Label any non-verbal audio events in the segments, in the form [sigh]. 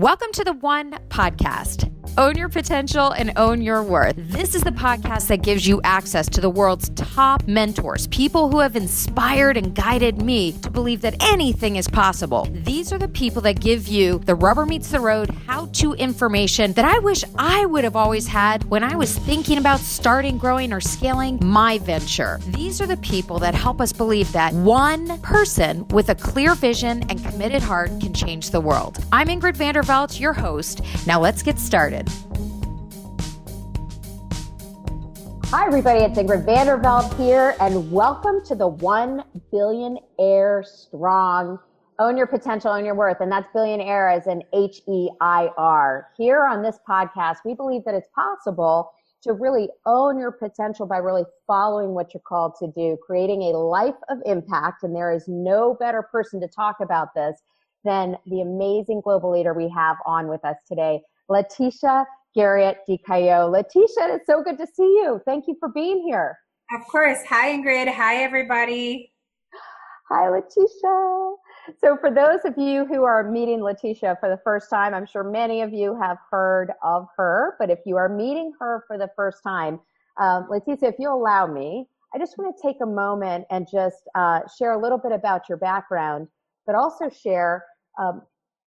Welcome to the One Podcast. Own your potential and own your worth. This is the podcast that gives you access to the world's top mentors, people who have inspired and guided me to believe that anything is possible. These are the people that give you the rubber meets the road how to information that I wish I would have always had when I was thinking about starting, growing, or scaling my venture. These are the people that help us believe that one person with a clear vision and committed heart can change the world. I'm Ingrid Vanderveldt, your host. Now let's get started. Hi, everybody. It's Ingrid Vanderveldt here, and welcome to the One Billionaire Strong. Own your potential, own your worth. And that's billionaire as an H E I R. Here on this podcast, we believe that it's possible to really own your potential by really following what you're called to do, creating a life of impact. And there is no better person to talk about this than the amazing global leader we have on with us today, Laetitia Garriott DiCaio. Laetitia, it's so good to see you. Thank you for being here. Of course. Hi, Ingrid. Hi, everybody. Hi, Laetitia. So, for those of you who are meeting Laetitia for the first time, I'm sure many of you have heard of her, but if you are meeting her for the first time, um, Laetitia, if you allow me, I just want to take a moment and just uh, share a little bit about your background, but also share, um,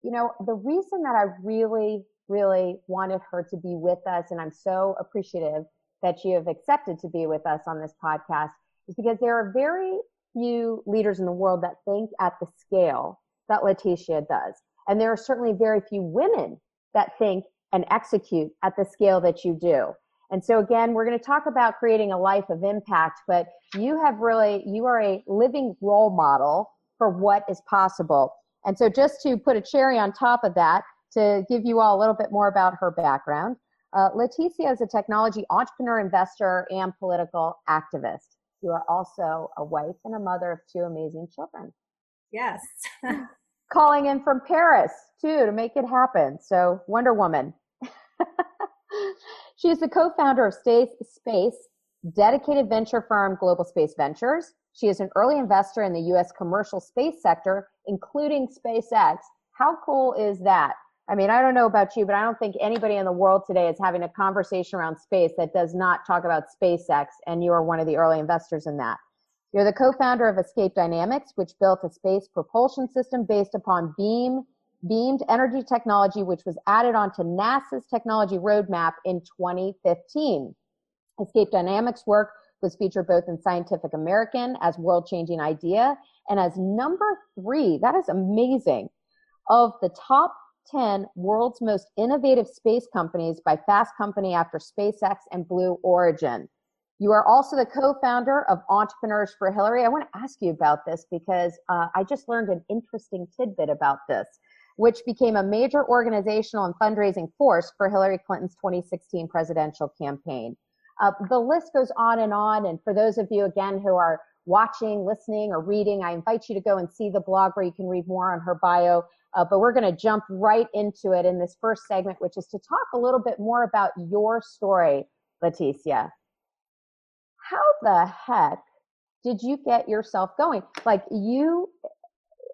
you know, the reason that I really really wanted her to be with us. And I'm so appreciative that you have accepted to be with us on this podcast is because there are very few leaders in the world that think at the scale that Laetitia does. And there are certainly very few women that think and execute at the scale that you do. And so again, we're going to talk about creating a life of impact, but you have really, you are a living role model for what is possible. And so just to put a cherry on top of that, to give you all a little bit more about her background. Uh, Laetitia is a technology entrepreneur, investor, and political activist. You are also a wife and a mother of two amazing children. Yes. [laughs] Calling in from Paris, too, to make it happen. So, Wonder Woman. [laughs] she is the co founder of Space, Space, dedicated venture firm Global Space Ventures. She is an early investor in the U.S. commercial space sector, including SpaceX. How cool is that? I mean, I don't know about you, but I don't think anybody in the world today is having a conversation around space that does not talk about SpaceX, and you are one of the early investors in that. You're the co-founder of Escape Dynamics, which built a space propulsion system based upon beam beamed energy technology, which was added onto NASA's technology roadmap in 2015. Escape Dynamics work was featured both in Scientific American as world-changing idea and as number three. That is amazing. Of the top 10 world's most innovative space companies by Fast Company after SpaceX and Blue Origin. You are also the co-founder of Entrepreneurs for Hillary. I want to ask you about this because uh, I just learned an interesting tidbit about this, which became a major organizational and fundraising force for Hillary Clinton's 2016 presidential campaign. Uh, the list goes on and on. And for those of you, again, who are watching, listening, or reading, I invite you to go and see the blog where you can read more on her bio. Uh, but we're going to jump right into it in this first segment, which is to talk a little bit more about your story, Laetitia. How the heck did you get yourself going? Like you,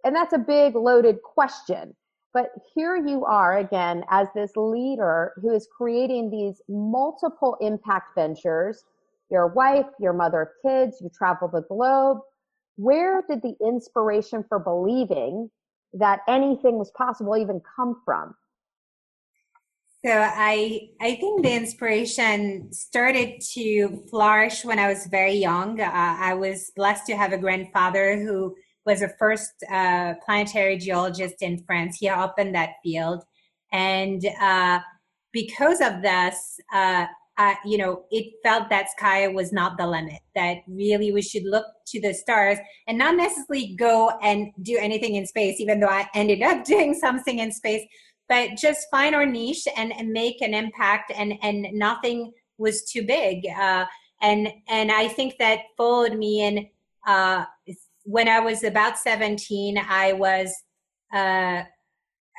and that's a big loaded question. But here you are again as this leader who is creating these multiple impact ventures. Your wife, your mother of kids, you travel the globe. Where did the inspiration for believing that anything was possible even come from? So I I think the inspiration started to flourish when I was very young. Uh, I was blessed to have a grandfather who was a first uh, planetary geologist in France. He opened that field, and uh, because of this, uh, you know, it felt that sky was not the limit, that really we should look to the stars and not necessarily go and do anything in space, even though I ended up [laughs] doing something in space, but just find our niche and, and make an impact and, and nothing was too big. Uh, and, and I think that followed me in, uh, when I was about 17, I was, uh,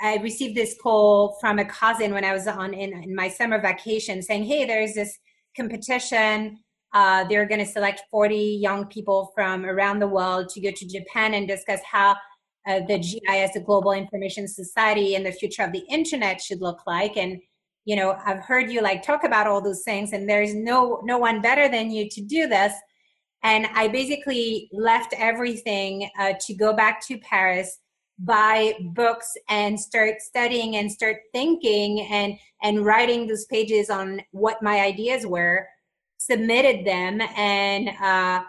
I received this call from a cousin when I was on in, in my summer vacation saying, Hey, there's this competition. Uh, they're going to select 40 young people from around the world to go to Japan and discuss how uh, the GIS, the Global Information Society, and the future of the internet should look like. And you know, I've heard you like talk about all those things, and there's no no one better than you to do this. And I basically left everything uh, to go back to Paris, buy books, and start studying and start thinking and and writing those pages on what my ideas were. Submitted them and. Uh,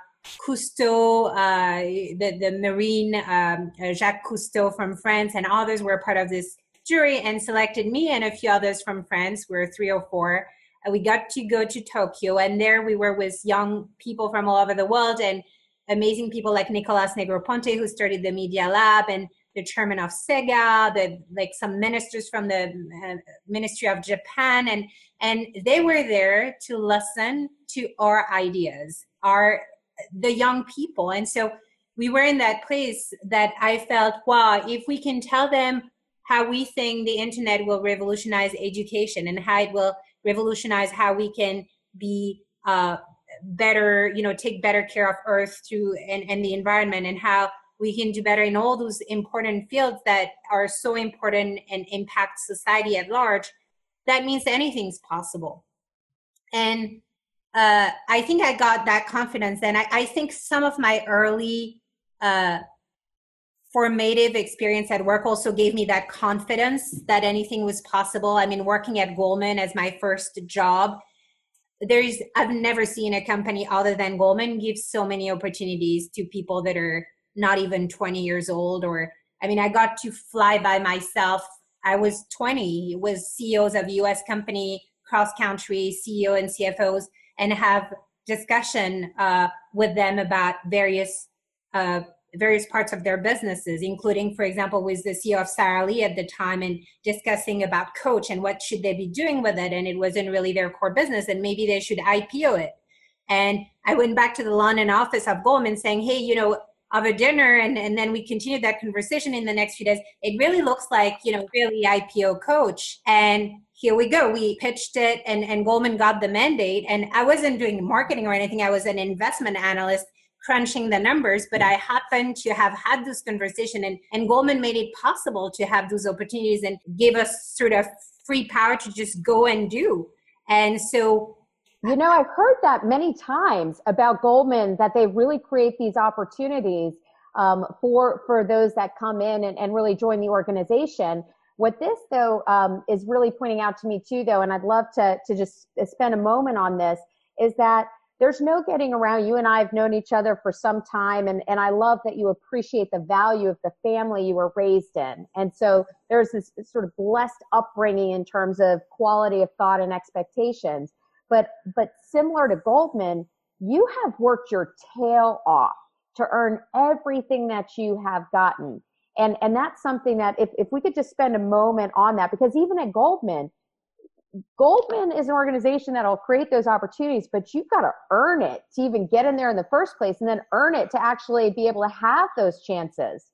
Cousteau, uh, the, the Marine, um, uh, Jacques Cousteau from France, and others were part of this jury and selected me and a few others from France. We are three or four. And we got to go to Tokyo, and there we were with young people from all over the world and amazing people like Nicholas Negroponte, who started the Media Lab, and the chairman of Sega, the like some ministers from the uh, Ministry of Japan, and and they were there to listen to our ideas, our the young people. And so we were in that place that I felt, wow, if we can tell them how we think the internet will revolutionize education and how it will revolutionize how we can be uh, better, you know, take better care of Earth through and, and the environment and how we can do better in all those important fields that are so important and impact society at large, that means anything's possible. And uh, I think I got that confidence. And I, I think some of my early uh, formative experience at work also gave me that confidence that anything was possible. I mean, working at Goldman as my first job, there's I've never seen a company other than Goldman give so many opportunities to people that are not even 20 years old. Or I mean, I got to fly by myself. I was 20 was CEOs of U.S. company cross country CEO and CFOs and have discussion uh, with them about various uh, various parts of their businesses, including, for example, with the CEO of Sara Lee at the time and discussing about Coach and what should they be doing with it. And it wasn't really their core business and maybe they should IPO it. And I went back to the London office of Goldman saying, hey, you know, of a dinner and, and then we continued that conversation in the next few days. It really looks like, you know, really IPO coach. And here we go. We pitched it and, and Goldman got the mandate. And I wasn't doing marketing or anything. I was an investment analyst crunching the numbers, but I happened to have had this conversation and, and Goldman made it possible to have those opportunities and gave us sort of free power to just go and do. And so you know, I've heard that many times about Goldman that they really create these opportunities um, for for those that come in and, and really join the organization. What this, though, um, is really pointing out to me too, though, and I'd love to to just spend a moment on this, is that there's no getting around. You and I have known each other for some time, and and I love that you appreciate the value of the family you were raised in, and so there's this sort of blessed upbringing in terms of quality of thought and expectations. But but similar to Goldman, you have worked your tail off to earn everything that you have gotten. And and that's something that if, if we could just spend a moment on that because even at goldman goldman is an organization that'll create those opportunities but you've got to earn it to even get in there in the first place and then earn it to actually be able to have those chances.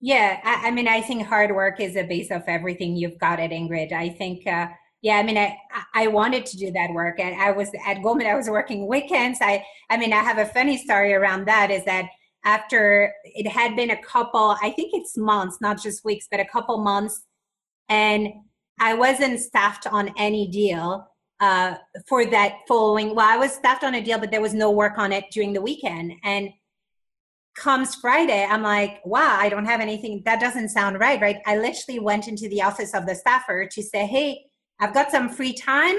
Yeah i, I mean i think hard work is the base of everything you've got it ingrid. I think uh, yeah i mean i i wanted to do that work and i was at goldman i was working weekends i i mean i have a funny story around that is that after it had been a couple, I think it's months, not just weeks, but a couple months. And I wasn't staffed on any deal uh, for that following. Well, I was staffed on a deal, but there was no work on it during the weekend. And comes Friday, I'm like, wow, I don't have anything. That doesn't sound right, right? I literally went into the office of the staffer to say, hey, I've got some free time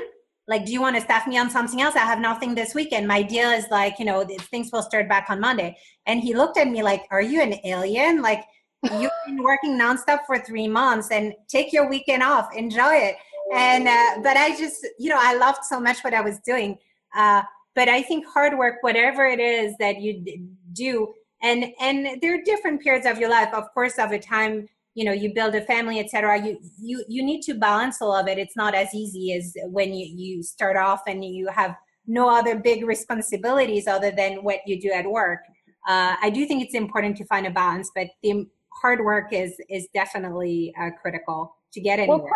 like, do you want to staff me on something else? I have nothing this weekend. My deal is like, you know, things will start back on Monday. And he looked at me like, are you an alien? Like, you've been working nonstop for three months and take your weekend off, enjoy it. And, uh, but I just, you know, I loved so much what I was doing. Uh, but I think hard work, whatever it is that you do, and, and there are different periods of your life, of course, of a time you know you build a family etc you you you need to balance all of it. It's not as easy as when you you start off and you have no other big responsibilities other than what you do at work. Uh, i do think it's important to find a balance but the hard work is is definitely uh, critical to get anywhere. well,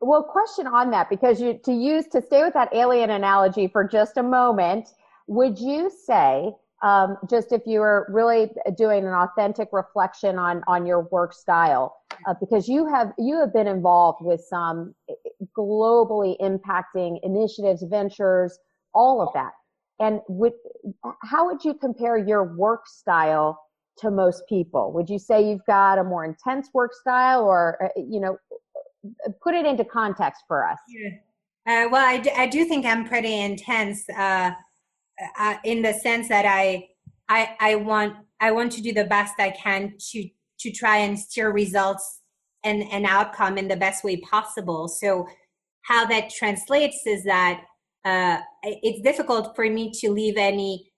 well question on that because you to use to stay with that alien analogy for just a moment would you say um, just if you were really doing an authentic reflection on on your work style, uh, because you have you have been involved with some globally impacting initiatives, ventures, all of that. And with, how would you compare your work style to most people? Would you say you've got a more intense work style, or uh, you know, put it into context for us? Yeah. Uh, well, I, d- I do think I'm pretty intense uh, uh, in the sense that I, I I want I want to do the best I can to to try and steer results and an outcome in the best way possible. So how that translates is that uh, it's difficult for me to leave any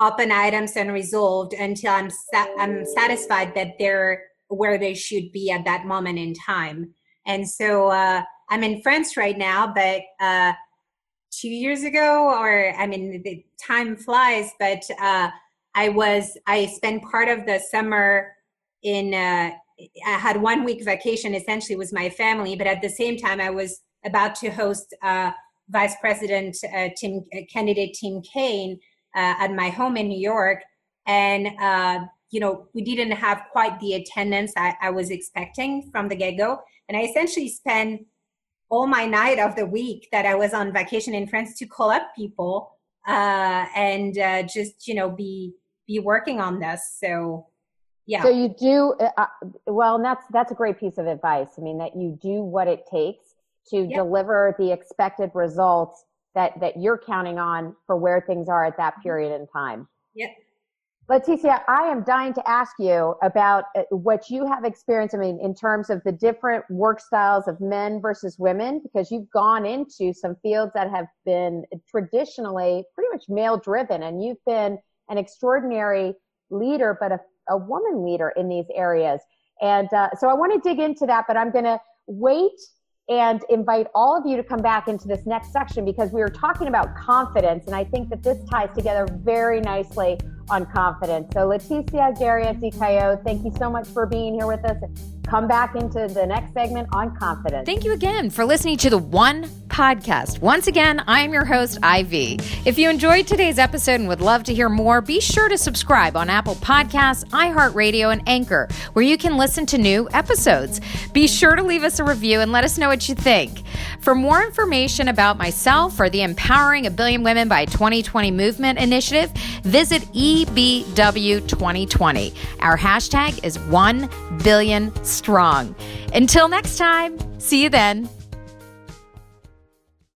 open items unresolved until I'm sa- I'm satisfied that they're where they should be at that moment in time. And so uh, I'm in France right now, but uh, two years ago, or I mean, the time flies, but uh, I was I spent part of the summer in. Uh, I had one week vacation. Essentially, with my family, but at the same time, I was about to host uh, Vice President uh, Tim uh, candidate Tim Kaine uh, at my home in New York, and you know we didn't have quite the attendance I, I was expecting from the get go, and I essentially spent all my night of the week that I was on vacation in France to call up people uh, and uh, just you know be be working on this. So yeah. So you do uh, well, and that's that's a great piece of advice. I mean, that you do what it takes to yep. deliver the expected results that that you're counting on for where things are at that mm-hmm. period in time. Yep. Laetitia, I am dying to ask you about uh, what you have experienced. I mean, in terms of the different work styles of men versus women, because you've gone into some fields that have been traditionally pretty much male driven, and you've been an extraordinary leader, but a, a woman leader in these areas. And uh, so I want to dig into that, but I'm going to wait and invite all of you to come back into this next section because we were talking about confidence. And I think that this ties together very nicely on confidence. So, Laetitia Garriott de Cayeux, thank you so much for being here with us. Come back into the next segment on confidence. Thank you again for listening to the One Podcast. Once again, I am your host, Ivy. If you enjoyed today's episode and would love to hear more, be sure to subscribe on Apple Podcasts, iHeartRadio, and Anchor, where you can listen to new episodes. Be sure to leave us a review and let us know what you think. For more information about myself or the Empowering a Billion Women by 2020 Movement initiative, visit EBW2020. Our hashtag is 1 billion strong. Until next time, see you then.